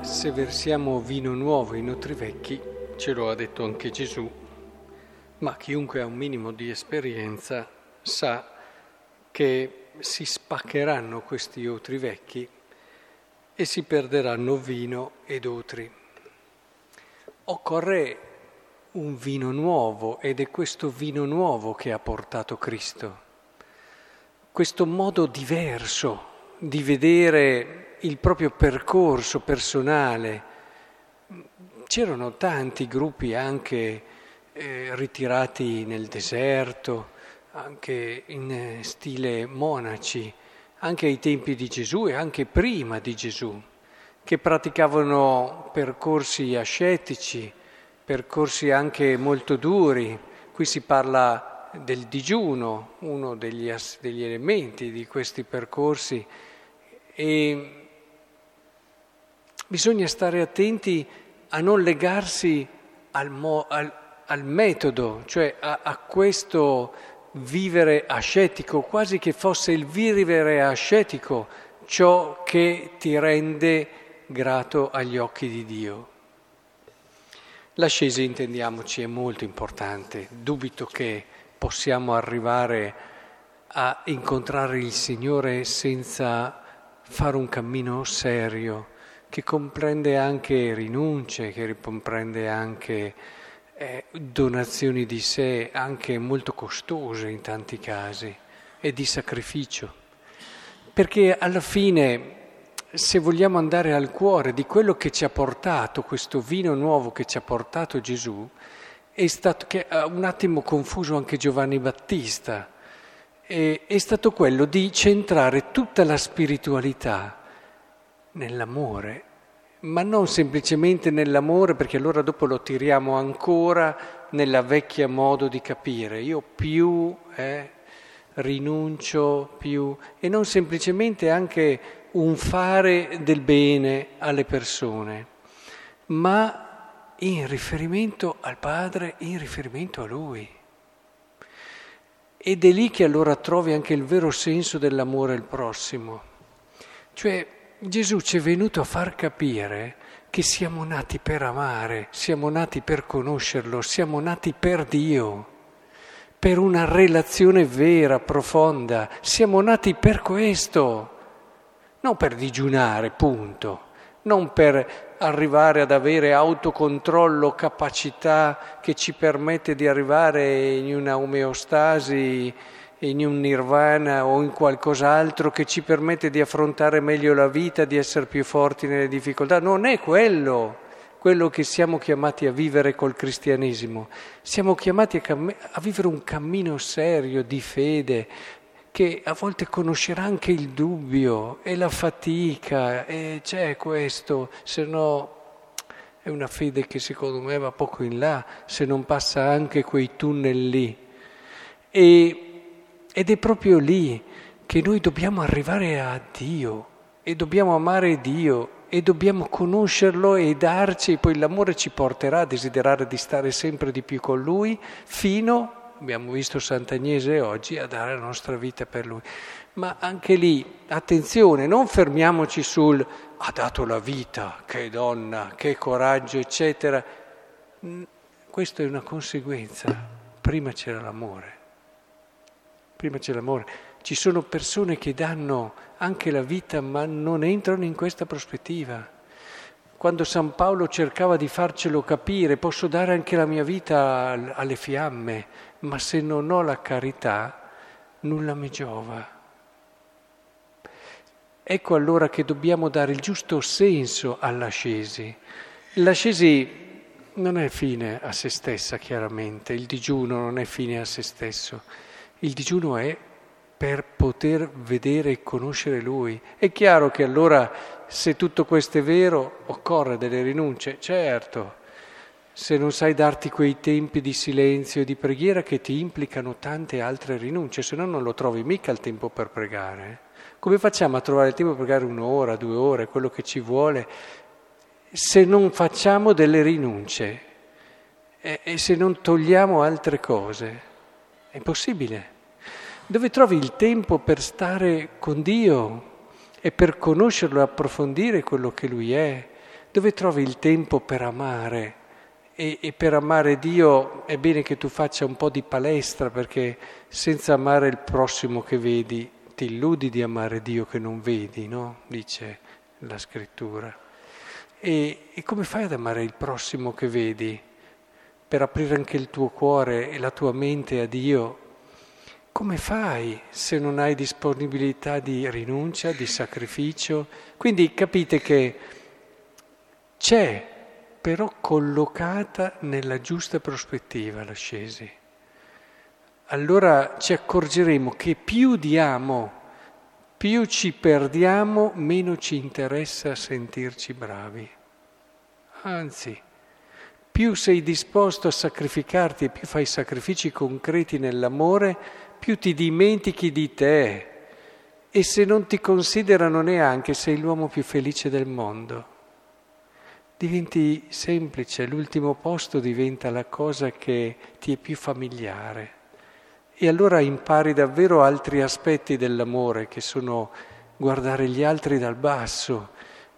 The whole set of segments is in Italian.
Se versiamo vino nuovo in otri vecchi, ce lo ha detto anche Gesù, ma chiunque ha un minimo di esperienza sa che si spaccheranno questi otri vecchi e si perderanno vino ed otri. Occorre un vino nuovo ed è questo vino nuovo che ha portato Cristo, questo modo diverso di vedere il proprio percorso personale. C'erano tanti gruppi anche eh, ritirati nel deserto, anche in eh, stile monaci, anche ai tempi di Gesù e anche prima di Gesù, che praticavano percorsi ascetici, percorsi anche molto duri. Qui si parla del digiuno, uno degli, degli elementi di questi percorsi. E Bisogna stare attenti a non legarsi al, mo, al, al metodo, cioè a, a, questo vivere ascetico, quasi che fosse il vivere ascetico ciò che ti rende grato agli occhi di Dio. L'ascesi, intendiamoci, è molto importante. Dubito che possiamo arrivare a incontrare il Signore senza fare un cammino serio che comprende anche rinunce, che comprende anche eh, donazioni di sé, anche molto costose in tanti casi, e di sacrificio. Perché alla fine, se vogliamo andare al cuore di quello che ci ha portato, questo vino nuovo che ci ha portato Gesù, è stato che ha un attimo confuso anche Giovanni Battista, è stato quello di centrare tutta la spiritualità nell'amore, ma non semplicemente nell'amore perché allora dopo lo tiriamo ancora nella vecchia modo di capire. Io più eh, rinuncio, più... e non semplicemente anche un fare del bene alle persone, ma in riferimento al Padre, in riferimento a Lui. Ed è lì che allora trovi anche il vero senso dell'amore al prossimo. Cioè Gesù ci è venuto a far capire che siamo nati per amare, siamo nati per conoscerlo, siamo nati per Dio, per una relazione vera, profonda, siamo nati per questo, non per digiunare, punto, non per arrivare ad avere autocontrollo, capacità che ci permette di arrivare in una omeostasi in un nirvana o in qualcos'altro che ci permette di affrontare meglio la vita, di essere più forti nelle difficoltà. Non è quello quello che siamo chiamati a vivere col cristianesimo. Siamo chiamati a, cam- a vivere un cammino serio di fede che a volte conoscerà anche il dubbio e la fatica e c'è questo, se no è una fede che secondo me va poco in là, se non passa anche quei tunnel lì. E ed è proprio lì che noi dobbiamo arrivare a Dio e dobbiamo amare Dio e dobbiamo conoscerlo e darci, poi l'amore ci porterà a desiderare di stare sempre di più con Lui, fino, abbiamo visto Sant'Agnese oggi, a dare la nostra vita per Lui. Ma anche lì, attenzione, non fermiamoci sul ha dato la vita, che donna, che coraggio, eccetera. Questo è una conseguenza, prima c'era l'amore prima c'è l'amore. Ci sono persone che danno anche la vita ma non entrano in questa prospettiva. Quando San Paolo cercava di farcelo capire, posso dare anche la mia vita alle fiamme, ma se non ho la carità, nulla mi giova. Ecco allora che dobbiamo dare il giusto senso all'ascesi. L'ascesi non è fine a se stessa, chiaramente, il digiuno non è fine a se stesso il digiuno è per poter vedere e conoscere Lui. È chiaro che allora se tutto questo è vero occorre delle rinunce, certo. Se non sai darti quei tempi di silenzio e di preghiera che ti implicano tante altre rinunce, se no non lo trovi mica il tempo per pregare. Come facciamo a trovare il tempo per pregare un'ora, due ore, quello che ci vuole, se non facciamo delle rinunce e se non togliamo altre cose? È impossibile. Dove trovi il tempo per stare con Dio e per conoscerlo e approfondire quello che Lui è? dove trovi il tempo per amare? E, e, per amare Dio è bene che tu faccia un po' di palestra perché senza amare il prossimo che vedi ti illudi di amare Dio che non vedi, no? Dice la scrittura. E, e come fai ad amare il prossimo che vedi? Per aprire anche il tuo cuore e la tua mente a Dio come fai se non hai disponibilità di rinuncia, di sacrificio? Quindi capite che c'è però collocata nella giusta prospettiva l'ascesi. Allora ci accorgeremo che più diamo, più ci perdiamo, meno ci interessa sentirci bravi. Anzi, più sei disposto a sacrificarti e più fai sacrifici concreti nell'amore, più ti dimentichi di te e se non ti considerano neanche sei l'uomo più felice del mondo diventi semplice, l'ultimo posto diventa la cosa che ti è più familiare. E allora impari davvero altri aspetti dell'amore che sono guardare gli altri dal basso,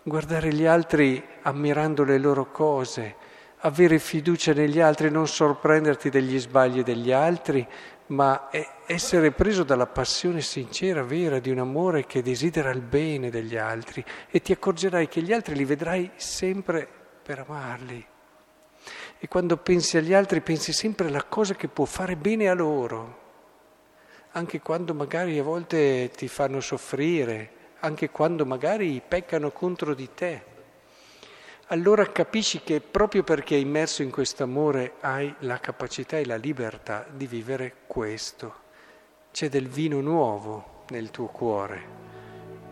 guardare gli altri ammirando le loro cose, avere fiducia negli altri, non sorprenderti degli sbagli degli altri, ma essere preso dalla passione sincera, vera, di un amore che desidera il bene degli altri e ti accorgerai che gli altri li vedrai sempre per amarli. E quando pensi agli altri pensi sempre alla cosa che può fare bene a loro, anche quando magari a volte ti fanno soffrire, anche quando magari peccano contro di te. Allora capisci che proprio perché immerso in questo amore hai la capacità e la libertà di vivere questo. C'è del vino nuovo nel tuo cuore,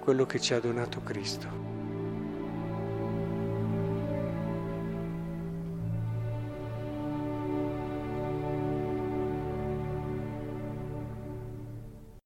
quello che ci ha donato Cristo.